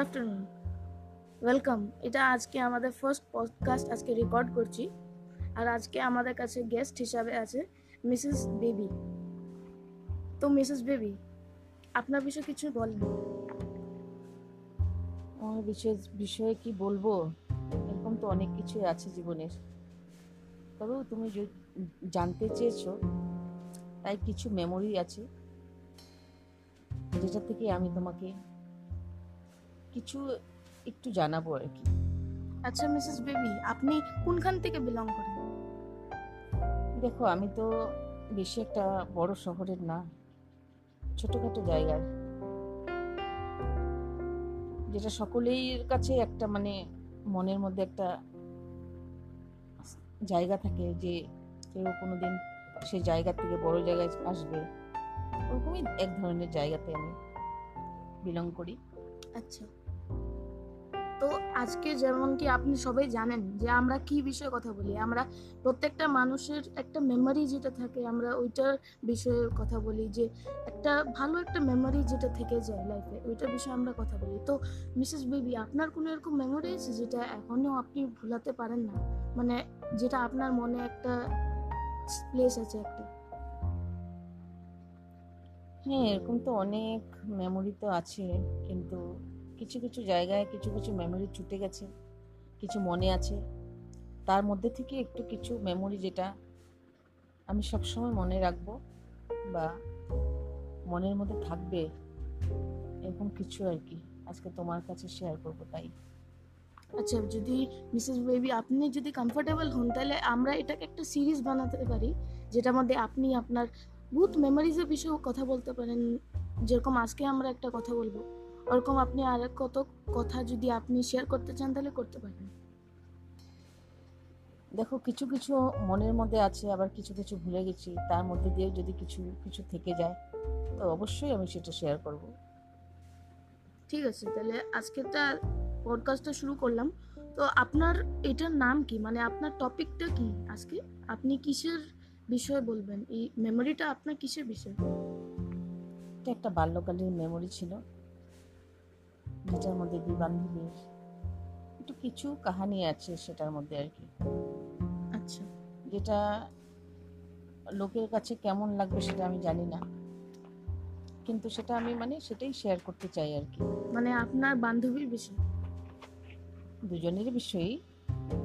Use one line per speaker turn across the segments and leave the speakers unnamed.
Afternoon welcome এটা আজকে আমাদের ফার্স্ট পডকাস্ট আজকে রেকর্ড করছি। আর আজকে আমাদের কাছে গেস্ট হিসাবে আছে মিসেস বেবি তো মিসেস বেবি আপনার বিষয়ে কিছু বলেন।
আমার বিশেষ বিষয়ে কি বলব? এরকম তো অনেক কিছুই আছে জীবনের। তবেও তুমি জানতে চেয়েছো, তাই কিছু মেমোরি আছে, যেটা থেকে আমি তোমাকে কিছু একটু জানাব আর কি।
আচ্ছা মিসেস বেবি আপনি কোনখান থেকে বিলং করেন?
দেখো আমি তো বেশি একটা বড় শহরের না ছোটখাটো জায়গার যেটা সকলের কাছে একটা মানে মনের মধ্যে একটা জায়গা থাকে যে কেউ কোনোদিন সে জায়গা থেকে বড় জায়গায় আসবে। ওরকমই এক ধরনের জায়গাতে আমি বিলং করি।
আচ্ছা। তো আজকে যেমন কি আপনি সবাই জানেন যে আমরা কি বিষয়ে কথা বলি, আমরা প্রত্যেকটা মানুষের একটা মেমোরি যেটা থাকে আমরা ওইটার বিষয়ে কথা বলি যে একটা ভালো একটা মেমোরি যেটা থেকে যায় লাইফে ওইটার বিষয়ে আমরা কথা বলি। তো মিসেস বেবি, আপনার কোনো এরকম মেমোরি আছে যেটা এখনও আপনি ভুলাতে পারেন না? মানে যেটা আপনার মনে একটা প্লেস আছে একটা?
হ্যাঁ এরকম তো অনেক মেমোরি তো আছে, কিন্তু কিছু কিছু জায়গায় কিছু কিছু মেমোরি ছুটে গেছে, কিছু মনে আছে। তার মধ্যে থেকে একটু কিছু মেমোরি যেটা আমি সবসময় মনে রাখব বা মনের মধ্যে থাকবে, এরকম কিছু আর কি আজকে তোমার কাছে শেয়ার করব তাই।
আচ্ছা যদি মিসেস বেবি আপনি যদি কমফোর্টেবল হন, তাহলে আমরা এটাকে একটা সিরিজ বানাতে পারি, যেটার মধ্যে আপনি আপনার বহুত মেমোরিজের বিষয়েও কথা বলতে পারেন। যেরকম আজকে আমরা একটা কথা বলব। ওরকম আপনি আর কত কথা যদি আপনি শেয়ার করতে চান তাহলে করতে পারেন
দেখো কিছু কিছু মনের মধ্যে আছে আবার কিছু কিছু ভুলে গেছি। তার মধ্যে দিয়ে যদি কিছু কিছু থেকে যায় তো অবশ্যই আমি সেটা শেয়ার করব।
ঠিক আছে তাহলে আজকেরটা পডকাস্টটা শুরু করলাম। তো আপনার এটার নাম কি? মানে আপনার টপিকটা কি আজকে? আপনি কিসের বিষয়ে বলবেন? এই মেমোরিটা আপনার কিসের বিষয়?
এটা একটা বাল্যকালের মেমোরি ছিল। যেটার মধ্যে দুই বান্ধবীর একটু কিছু কাহানি আছে সেটার মধ্যে আর কি।
আচ্ছা।
যেটা লোকের কাছে কেমন লাগবে সেটা আমি জানি না। কিন্তু সেটা আমি মানে সেটাই শেয়ার করতে চাই আর কি।
মানে আপনার বান্ধবীর বিষয়?
দুজনের বিষয়েই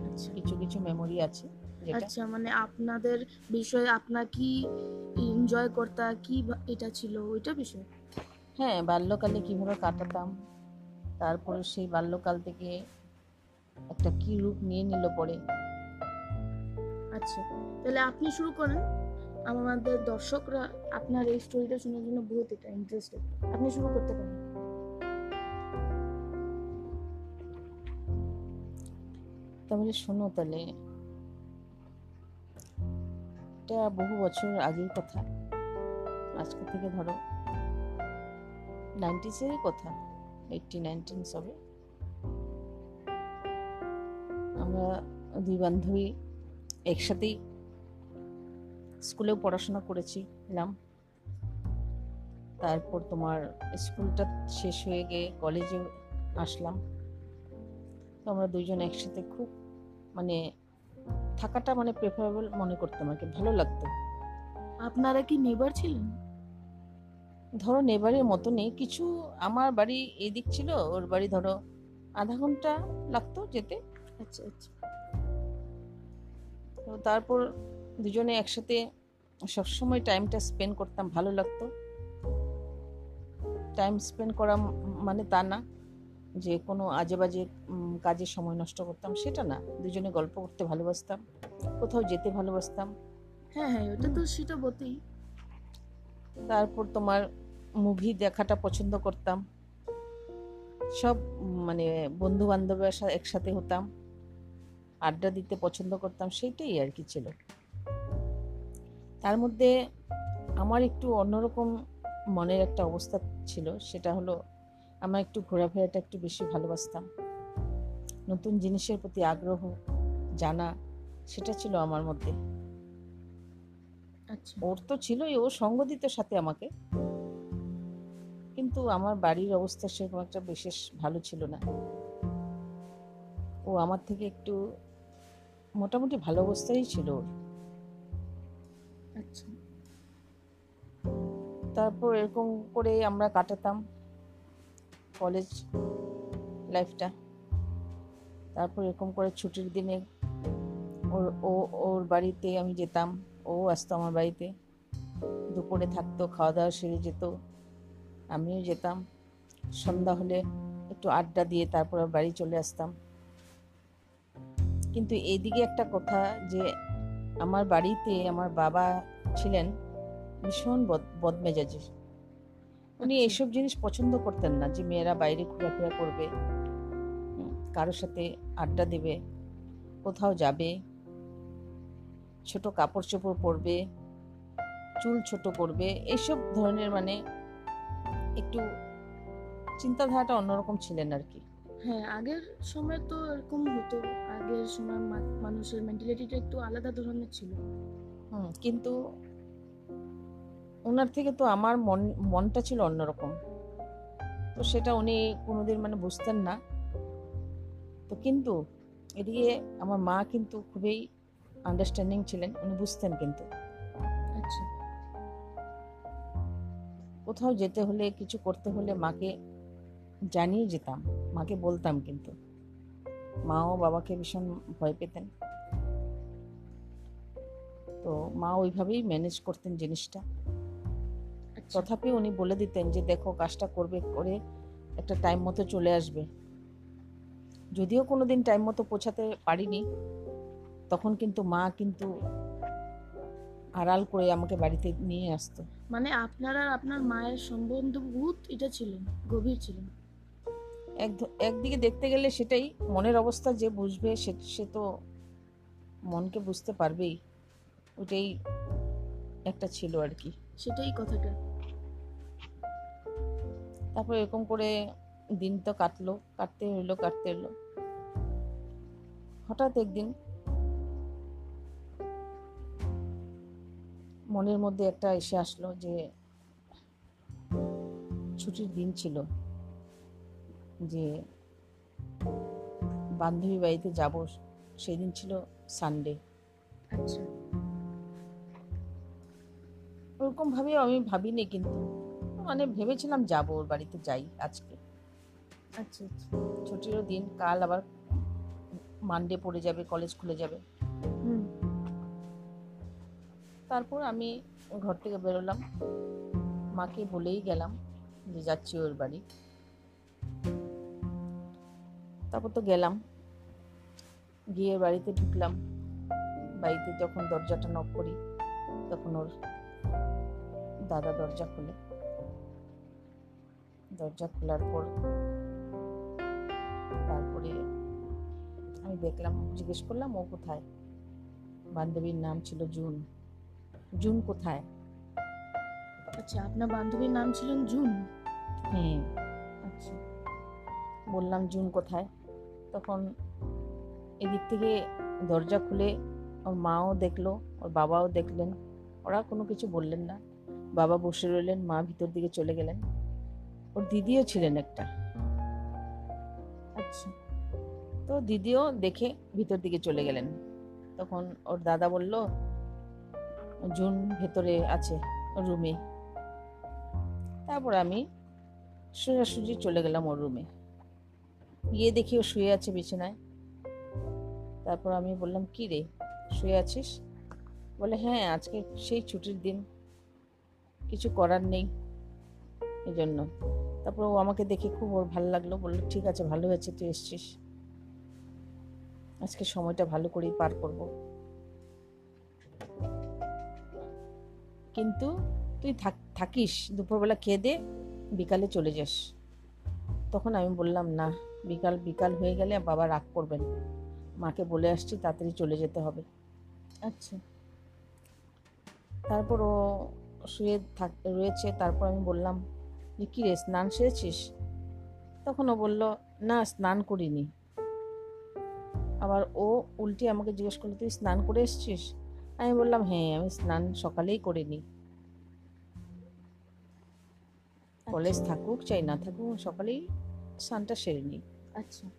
আচ্ছা।
কিছু কিছু মেমোরি আছে
আচ্ছা মানে আপনাদের বিষয়ে আপনার কি এনজয় করতা কি এটা ছিল ওইটা বিষয়?
হ্যাঁ বাল্যকালে কীভাবে কাটাতাম তারপরে সেই বাল্যকাল থেকে একটা কি রূপ নিয়ে নিল পরে।
আচ্ছা তাহলে আপনি শুরু করেন। আমাদের দর্শকরা আপনার এই স্টোরিটা শোনার জন্য বহুত এটা ইন্টারেস্টেড আপনি শুরু করতে পারেন।
তাহলে শোনো তাহলে। এটা বহু বছর আগের কথা। আজকে থেকে ধরো নাইনটিসের কথা। এইটটি আমরা দুই বান্ধবী একসাথেই স্কুলেও পড়াশোনা করেছিলাম তারপর তোমার স্কুলটা শেষ হয়ে গিয়ে কলেজে আসলাম। তো আমরা দুইজন একসাথে খুব মানে থাকাটা মানে প্রেফারেবল মনে করতাম আর কি, ভালো লাগতো।
আপনারা কি নেবার ছিলেন?
ধরো নেবারের মতনই কিছু আমার বাড়ি এদিক ছিল ওর বাড়ি ধরো আধা ঘণ্টা লাগতো যেতে।
আচ্ছা আচ্ছা।
তো তারপর দুজনে একসাথে সবসময় টাইমটা স্পেন্ড করতাম ভালো লাগতো। টাইম স্পেন্ড করা মানে তা না যে কোনো আজে বাজে কাজে সময় নষ্ট করতাম সেটা না। দুজনে গল্প করতে ভালোবাসতাম কোথাও যেতে ভালোবাসতাম।
হ্যাঁ হ্যাঁ ওটা তো সেটা বটেই।
তারপর তোমার মুভি দেখাটা পছন্দ করতাম। সব মানে বন্ধু বান্ধবের সাথে একসাথে হতাম। আড্ডা দিতে পছন্দ করতাম সেইটাই আর কি ছিল। তার মধ্যে আমার একটু অন্যরকম মনের একটা অবস্থা ছিল সেটা হলো আমার একটু ঘোরাফেরাটা একটু বেশি ভালোবাসতাম। নতুন জিনিসের প্রতি আগ্রহ জানা সেটা ছিল আমার মধ্যে।
আচ্ছা।
ওর তো ছিলই ও সঙ্গ দিত সাথে আমাকে। কিন্তু আমার বাড়ির অবস্থা সেরকম একটা বিশেষ ভালো ছিল না। ও আমার থেকে একটু মোটামুটি ভালো অবস্থায় ছিল ওর।
আচ্ছা।
তারপর এরকম করে আমরা কাটাতাম কলেজ লাইফটা। তারপর এরকম করে ছুটির দিনে ওর ও ওর বাড়িতে আমি যেতাম ও আসতো আমার বাড়িতে। দুপুরে থাকতো খাওয়া দাওয়া সেরে যেত। আমিও যেতাম। সন্ধ্যা হলে একটু আড্ডা দিয়ে তারপর বাড়ি চলে আসতাম। কিন্তু এইদিকে একটা কথা যে আমার বাড়িতে আমার বাবা ছিলেন ভীষণ বদ- বদমেজাজি উনি
আচ্ছা।
এসব জিনিস পছন্দ করতেন না যে মেয়েরা বাইরে ঘোরাফেরা করবে কারোর সাথে আড্ডা দেবে কোথাও যাবে ছোট কাপড় চোপড় পরবে চুল ছোট করবে এইসব ধরনের মানে একটু চিন্তাধারাটা অন্যরকম ছিলেন আর কি।
হ্যাঁ আগের সময় তো এরকম হতো। আগের সময় মানুষের মেন্টালিটিটা একটু আলাদা ধরনের ছিল।
হুম কিন্তু ওনার থেকে তো আমার মন মনটা ছিল অন্যরকম। তো সেটা উনি কোনোদিন মানে বুঝতেন না। তো কিন্তু এদিকে আমার মা কিন্তু খুবই আন্ডারস্ট্যান্ডিং ছিলেন উনি বুঝতেন কিন্তু। কোথাও যেতে হলে কিছু করতে হলে মাকে জানিয়ে যেতাম মাকে বলতাম কিন্তু। মাও বাবাকে ভীষণ ভয় পেতেন। তো মা ওইভাবেই ম্যানেজ করতেন জিনিসটা।
আচ্ছা।
তথাপি উনি বলে দিতেন যে দেখো কাজটা করবে করে একটা টাইম মতো চলে আসবে। যদিও কোনোদিন টাইম মতো পৌঁছাতে পারিনি তখন কিন্তু মা কিন্তু আড়াল করে আমাকে বাড়িতে নিয়ে আসতো।
মানে আপনার আর আপনার মায়ের সম্বন্ধ বহুত এটা ছিলেন গভীর ছিলেন
এক একদিকে দেখতে গেলে সেটাই মনের অবস্থা যে বুঝবে সে সে তো মনকে বুঝতে পারবেই। ওটাই একটা ছিল আর কি।
সেটাই কথাটা।
তারপর এরকম করে দিন তো কাটলো কাটতে হইল কাটতে হইল। হঠাৎ একদিন মনের মধ্যে একটা এসে আসলো যে ছুটির দিন ছিল যে বান্ধবী বাড়িতে যাব সেদিন ছিল সানডে
আচ্ছা।
ওরকম ভাবেও আমি ভাবিনি কিন্তু মানে ভেবেছিলাম যাব ওর বাড়িতে যাই আজকে।
আচ্ছা আচ্ছা।
ছুটিরও দিন কাল আবার মানডে পড়ে যাবে কলেজ খুলে যাবে। তারপর আমি ঘর থেকে বেরোলাম। মাকে বলেই গেলাম যে যাচ্ছি ওর বাড়ি। তারপর তো গেলাম। গিয়ে বাড়িতে ঢুকলাম। বাড়িতে যখন দরজাটা নক করি, তখন ওর দাদা দরজা খুলে। দরজা খোলার পর তারপরে আমি দেখলাম, জিজ্ঞেস করলাম, ও কোথায়? বান্ধবীর নাম ছিল জুন। জুন কোথায়?
আচ্ছা আপনার বান্ধবীর নাম ছিলেন জুন?
হ্যাঁ।
আচ্ছা।
বললাম জুন কোথায়? তখন এদিক থেকে দরজা খুলে ওর মাও দেখল ওর বাবাও দেখলেন। ওরা কোনো কিছু বললেন না। বাবা বসে রইলেন মা ভিতর দিকে চলে গেলেন। ওর দিদিও ছিলেন একটা।
আচ্ছা।
তো দিদিও দেখে ভিতর দিকে চলে গেলেন। তখন ওর দাদা বলল জুন ভেতরে আছে রুমে তারপর আমি সোজাসুজি চলে গেলাম ওর রুমে গিয়ে দেখি ও শুয়ে আছে বিছানায়। তারপর আমি বললাম, কী রে, শুয়ে আছিস? বলে হ্যাঁ আজকে সেই ছুটির দিন। কিছু করার নেই এই জন্য তারপর ও আমাকে দেখে খুব ওর ভালো লাগল। বলল, ঠিক আছে, ভালো হয়েছে, তুই এসছিস। আজকে সময়টা ভালো করেই পার করব। কিন্তু তুই থাক- থাকিস দুপুরবেলা খেয়ে দে বিকালে চলে যাস। তখন আমি বললাম না বিকাল বিকাল হয়ে গেলে বাবা রাগ করবেন মাকে বলে আসছি তাড়াতাড়ি চলে যেতে হবে।
আচ্ছা।
তারপর ও শুয়ে থাক রয়েছে। তারপর আমি বললাম যে কী রে স্নান সেরেছিস? তখন ও বলল না স্নান করিনি। আবার ও উল্টে আমাকে জিজ্ঞেস করল তুই স্নান করে এসছিস? আমি বললাম হ্যাঁ আমি স্নান সকালেই করে নিই। কলেজ থাকুক চাই না থাকুক সকালেই স্নানটা সেরে নিই।
আচ্ছা।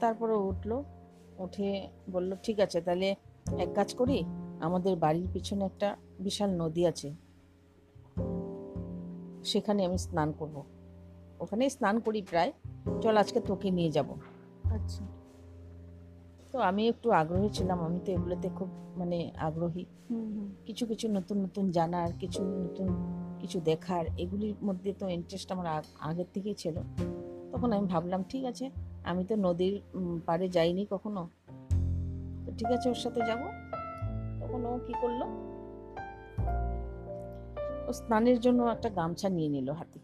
তারপরে উঠল উঠে বলল ঠিক আছে তাহলে এক কাজ করি আমাদের বাড়ির পিছনে একটা বিশাল নদী আছে। সেখানে আমি স্নান করব। ওখানে স্নান করি প্রায়। চল আজকে তোকে নিয়ে যাব।
আচ্ছা।
তো আমি একটু আগ্রহী ছিলাম। আমি তো এগুলোতে খুব মানে আগ্রহী। কিছু কিছু নতুন নতুন জানার কিছু নতুন কিছু দেখার এগুলির মধ্যে তো ইন্টারেস্ট আমার আগ- আগের থেকেই ছিল। তখন আমি ভাবলাম ঠিক আছে আমি তো নদীর পাড়ে যাইনি কখনো। তো ঠিক আছে ওর সাথে যাব। তখন ও কি করল? ও স্নানের জন্য একটা গামছা নিয়ে নিল হাতে।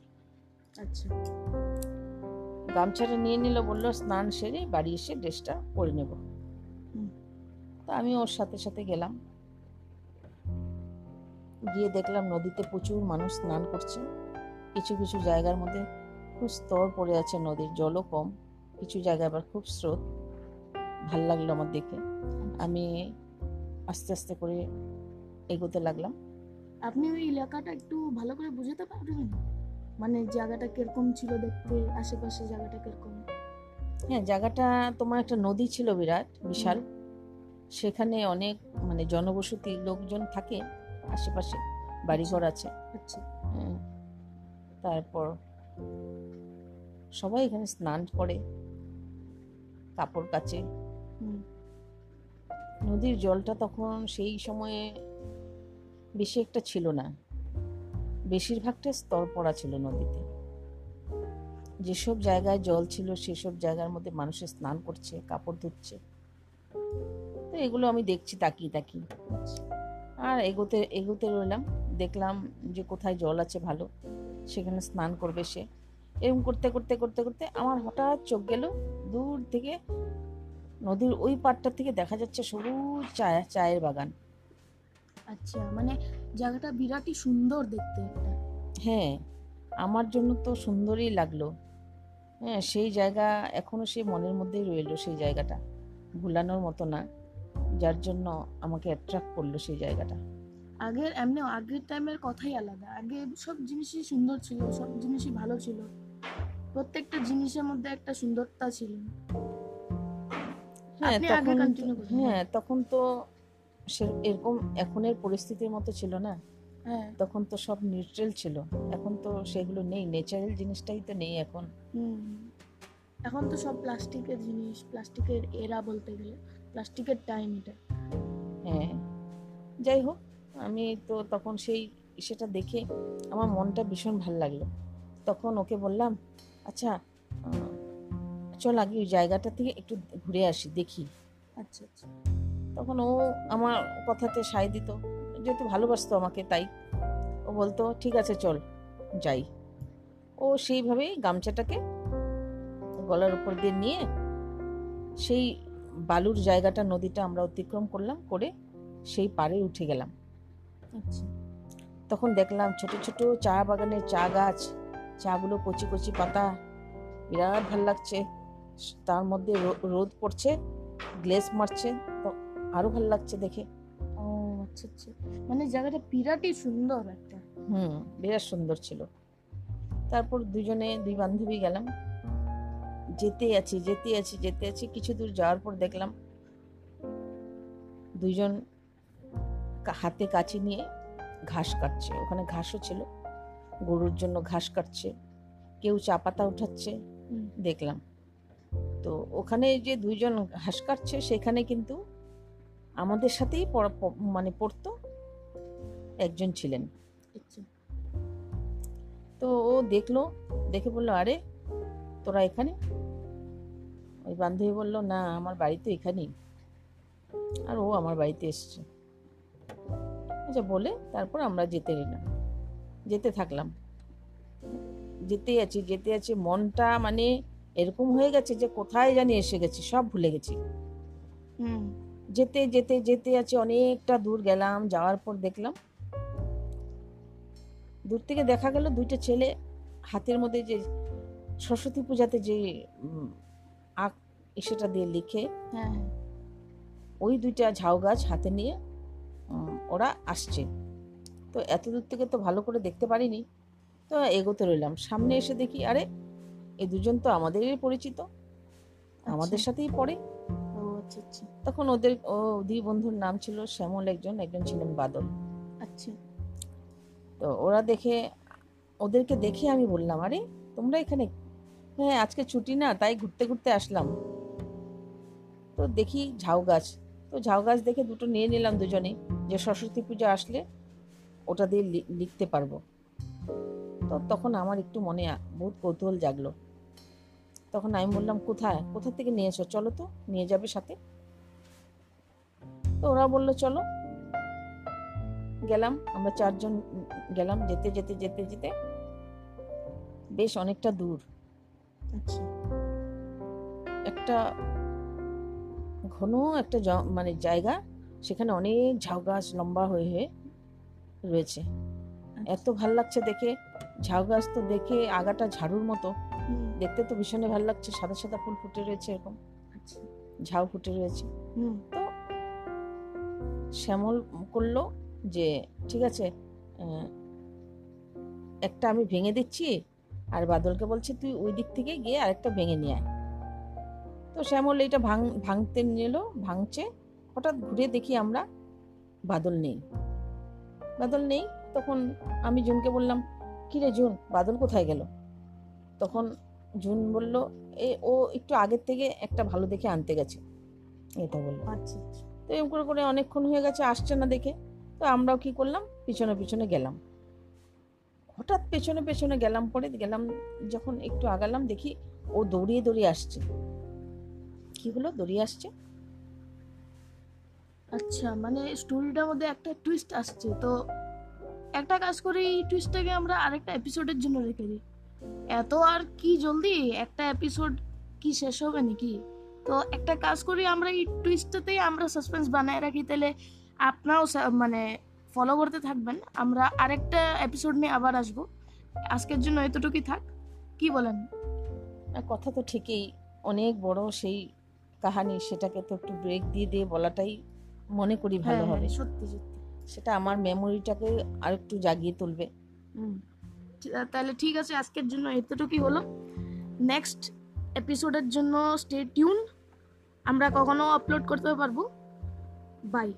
আচ্ছা।
গামছাটা নিয়ে নিল বলল স্নান সেরে বাড়ি এসে ড্রেসটা পরে নেব। তো আমি ওর সাথে সাথে গেলাম। গিয়ে দেখলাম নদীতে প্রচুর মানুষ স্নান করছে। কিছু কিছু জায়গার মধ্যে খুব স্তর পড়ে আছে নদীর জলও কম। কিছু জায়গায় আবার খুব স্রোত। ভালো লাগল আমার দেখে। আমি আস্তে আস্তে করে এগোতে লাগলাম।
আপনি ওই এলাকাটা একটু ভালো করে বুঝাতে পারবেন? মানে জায়গাটা কীরকম ছিল দেখতে? আশেপাশে জায়গাটা কীরকম?
হ্যাঁ জায়গাটা তোমার একটা নদী ছিল বিরাট বিশাল। সেখানে অনেক মানে জনবসতি লোকজন থাকে আশেপাশে বাড়িঘর আছে।
আচ্ছা।
তারপর সবাই এখানে স্নান করে কাপড় কাচে। নদীর জলটা তখন সেই সময়ে বেশি একটা ছিল না। বেশিরভাগটা স্তর পড়া ছিল নদীতে। যেসব জায়গায় জল ছিল সেসব জায়গার মধ্যে মানুষে স্নান করছে কাপড় ধুচ্ছে। তো এগুলো আমি দেখছি তাকিয়ে তাকিয়ে আর এগোতে এগোতে রইলাম। দেখলাম যে কোথায় জল আছে ভালো সেখানে স্নান করবে সে। এরকম করতে করতে করতে করতে আমার হঠাৎ চোখ গেল দূর থেকে নদীর ওই পাড়টা থেকে দেখা যাচ্ছে সবুজ চায় চায়ের বাগান।
আচ্ছা মানে জায়গাটা বিরাটই সুন্দর দেখতে একটা।
হ্যাঁ আমার জন্য তো সুন্দরই লাগল। হ্যাঁ সেই জায়গা এখনও সেই মনের মধ্যেই রইল সেই জায়গাটা। ভুলানোর মতো না। যার জন্য আমাকে অ্যাট্রাক্ট করল সেই জায়গাটা।
আগের এমনি আগের টাইমের কথাই আলাদা। আগে সব জিনিসই সুন্দর ছিল সব জিনিসই ভালো ছিল। প্রত্যেকটা জিনিসের মধ্যে একটা সুন্দরতা ছিল।
হ্যাঁ তখন তো- হ্যাঁ তখন তো এরকম এখনের পরিস্থিতির মতো ছিল না।
হ্যাঁ।
তখন তো সব নিউট্রাল ছিল। এখন তো সেগুলো নেই। ন্যাচারাল জিনিসটাই তো নেই এখন।
হুম। এখন তো সব প্লাস্টিকের জিনিস প্লাস্টিকের এরা বলতে গেলে। প্লাস্টিকের টাইম এটা।
হ্যাঁ। যাই হোক আমি তো তখন সেই সেটা দেখে আমার মনটা ভীষণ ভালো লাগল। তখন ওকে বললাম আচ্ছা চল আগে ওই জায়গাটা থেকে একটু ঘুরে আসি দেখি।
আচ্ছা আচ্ছা।
তখন ও আমার কথাতে সায় দিত যেহেতু ভালোবাসতো আমাকে তাই। ও বলতো ঠিক আছে চল যাই। ও সেইভাবেই গামছাটাকে গলার উপর দিয়ে নিয়ে সেই বালুর জায়গাটা নদীটা আমরা অতিক্রম করলাম করে সেই পাড়ে উঠে গেলাম।
আচ্ছা।
তখন দেখলাম ছোট ছোট চা বাগানের চা গাছ। চাগুলো কচি কচি পাতা। বিরাট ভালো লাগছে। তার মধ্যে রোদ পড়ছে গ্লেস মারছে। তো আরও ভালো লাগছে দেখে।
ও আচ্ছা আচ্ছা। মানে জায়গাটা বিরাটই সুন্দর একটা।
হুম বিরাট সুন্দর ছিল। তারপর দুজনে দুই বান্ধবী গেলাম। যেতে আছি যেতে আছি যেতে আছি। কিছু দূর যাওয়ার পর দেখলাম দুইজন কা- হাতে কাছি নিয়ে ঘাস কাটছে। ওখানে ঘাসও ছিল। গরুর জন্য ঘাস কাটছে। কেউ চা পাতা উঠাচ্ছে। দেখলাম। তো ওখানে যে দুইজন ঘাস কাটছে সেখানে কিন্তু আমাদের সাথেই মানে পড়তো একজন ছিলেন।
আচ্ছা।
তো ও দেখল দেখে বলল আরে তোরা এখানে? ওই বান্ধবী বলল না আমার বাড়ি তো এখানেই আর ও আমার বাড়িতে এসছে। আচ্ছা বলে তারপর আমরা যেতে নিলাম যেতে থাকলাম। যেতে আছি যেতে আছি মনটা মানে এরকম হয়ে গেছে যে কোথায় জানি এসে গেছি সব ভুলে গেছি।
হুম।
যেতে যেতে যেতে আছে অনেকটা দূর গেলাম যাওয়ার পর দেখলাম দূর থেকে দেখা গেল দুইটা ছেলে হাতের মধ্যে যে সরস্বতী পূজাতে যে আঁক সেটা দিয়ে লিখে
হ্যাঁ হ্যাঁ।
ওই দুইটা ঝাউ গাছ হাতে নিয়ে ওরা আসছে। তো এত দূর থেকে তো ভালো করে দেখতে পারিনি। তো এগোতে রইলাম। সামনে এসে দেখি আরে এ দুজন তো আমাদেরই পরিচিত। আমাদের সাথেই পড়ে।
আচ্ছা আচ্ছা।
তখন ওদের ও দুই বন্ধুর নাম ছিল শ্যামল একজন একজন ছিলেন বাদল।
আচ্ছা।
তো ওরা দেখে ওদেরকে দেখে আমি বললাম আরে তোমরা এখানে হ্যাঁ আজকে ছুটি না, তাই ঘুরতে ঘুরতে আসলাম। তো দেখি ঝাউ গাছ। তো ঝাউ গাছ দেখে দুটো নিয়ে নিলাম দুজনে যে সরস্বতী পুজো আসলে ওটা দিয়ে লিখতে পারব। তো তখন আমার একটু মনে বহুত কৌতূহল জাগলো। তখন আমি বললাম, কোথায়? কোথা থেকে নিয়েছো? চলো তো, নিয়ে যাবে সাথে। তো ওরা বলল, চলো। গেলাম, আমরা চারজন গেলাম যেতে যেতে যেতে যেতে। বেশ অনেকটা দূর।
আচ্ছা।
একটা ঘন একটা মানে জায়গা সেখানে অনেক ঝাউ গাছ লম্বা হয়ে হয়ে রয়েছে। এত ভালো লাগছে দেখে ঝাউ গাছ তো দেখে আগাটা ঝাড়ুর মতো। দেখতে তো ভীষণই ভালো লাগছে সাদা সাদা ফুল ফুটে রয়েছে এরকম।
আচ্ছা।
ঝাউ ফুটে রয়েছে।
হুম।
তো শ্যামল করল যে ঠিক আছে একটা আমি ভেঙে দিচ্ছি আর বাদলকে বলছে তুই ওই দিক থেকে গিয়ে আরেকটা ভেঙে নিয়ে আয়। তো শ্যামল এইটা ভাঙ ভাঙতে নিল ভাঙছে। হঠাৎ ঘুরে দেখি আমরা বাদল নেই। বাদল নেই তখন আমি জুনকে বললাম কি রে জুন বাদল কোথায় গেল? তখন জুন বলল এ ও একটু আগের থেকে একটা ভালো দেখে আনতে গেছে। এটা বলল।
আচ্ছা আচ্ছা।
তো এরকম করে করে অনেকক্ষণ হয়ে গেছে আসছে না দেখে। তো আমরাও কি করলাম পিছনে পিছনে গেলাম। হঠাৎ পেছনে পেছনে গেলাম পরে গেলাম, যখন একটু আগালাম দেখি ও দৌড়িয়ে দৌড়িয়ে আসছে। কি হলো? দৌড়িয়ে আসছে?
আচ্ছা মানে স্টোরিটার মধ্যে একটা টুইস্ট আসছে। তো একটা কাজ করি, এই টুইস্টটাকে আমরা আরেকটা এপিসোডের জন্য রেখে দিই। এত আর কি জলদি? একটা এপিসোড কি শেষ হবে নাকি? তো একটা কাজ করি, আমরা এই টুইস্টটাতেই আমরা সাসপেন্স বানায় রাখি। তাহলে আপনারাও মানে ফলো করতে থাকবেন। আমরা আরেকটা এপিসোড নিয়ে আবার আসব। আজকের জন্য এতটুকুই থাক। কি বলেন?
কথা তো ঠিকই। অনেক বড় সেই কাহানি সেটাকে তো একটু ব্রেক দিয়ে দিয়ে বলাটাই মনে করি ভালো
হ্যাঁ,
হবে।
সত্যি সত্যি।
সেটা আমার মেমোরিটাকে আর একটু জাগিয়ে তুলবে।
তাহলে ঠিক আছে আজকের জন্য এতটুকুই হলো। নেক্সট এপিসোডের জন্য স্টে টিউন আমরা কখনো আপলোড করতে পারব। বাই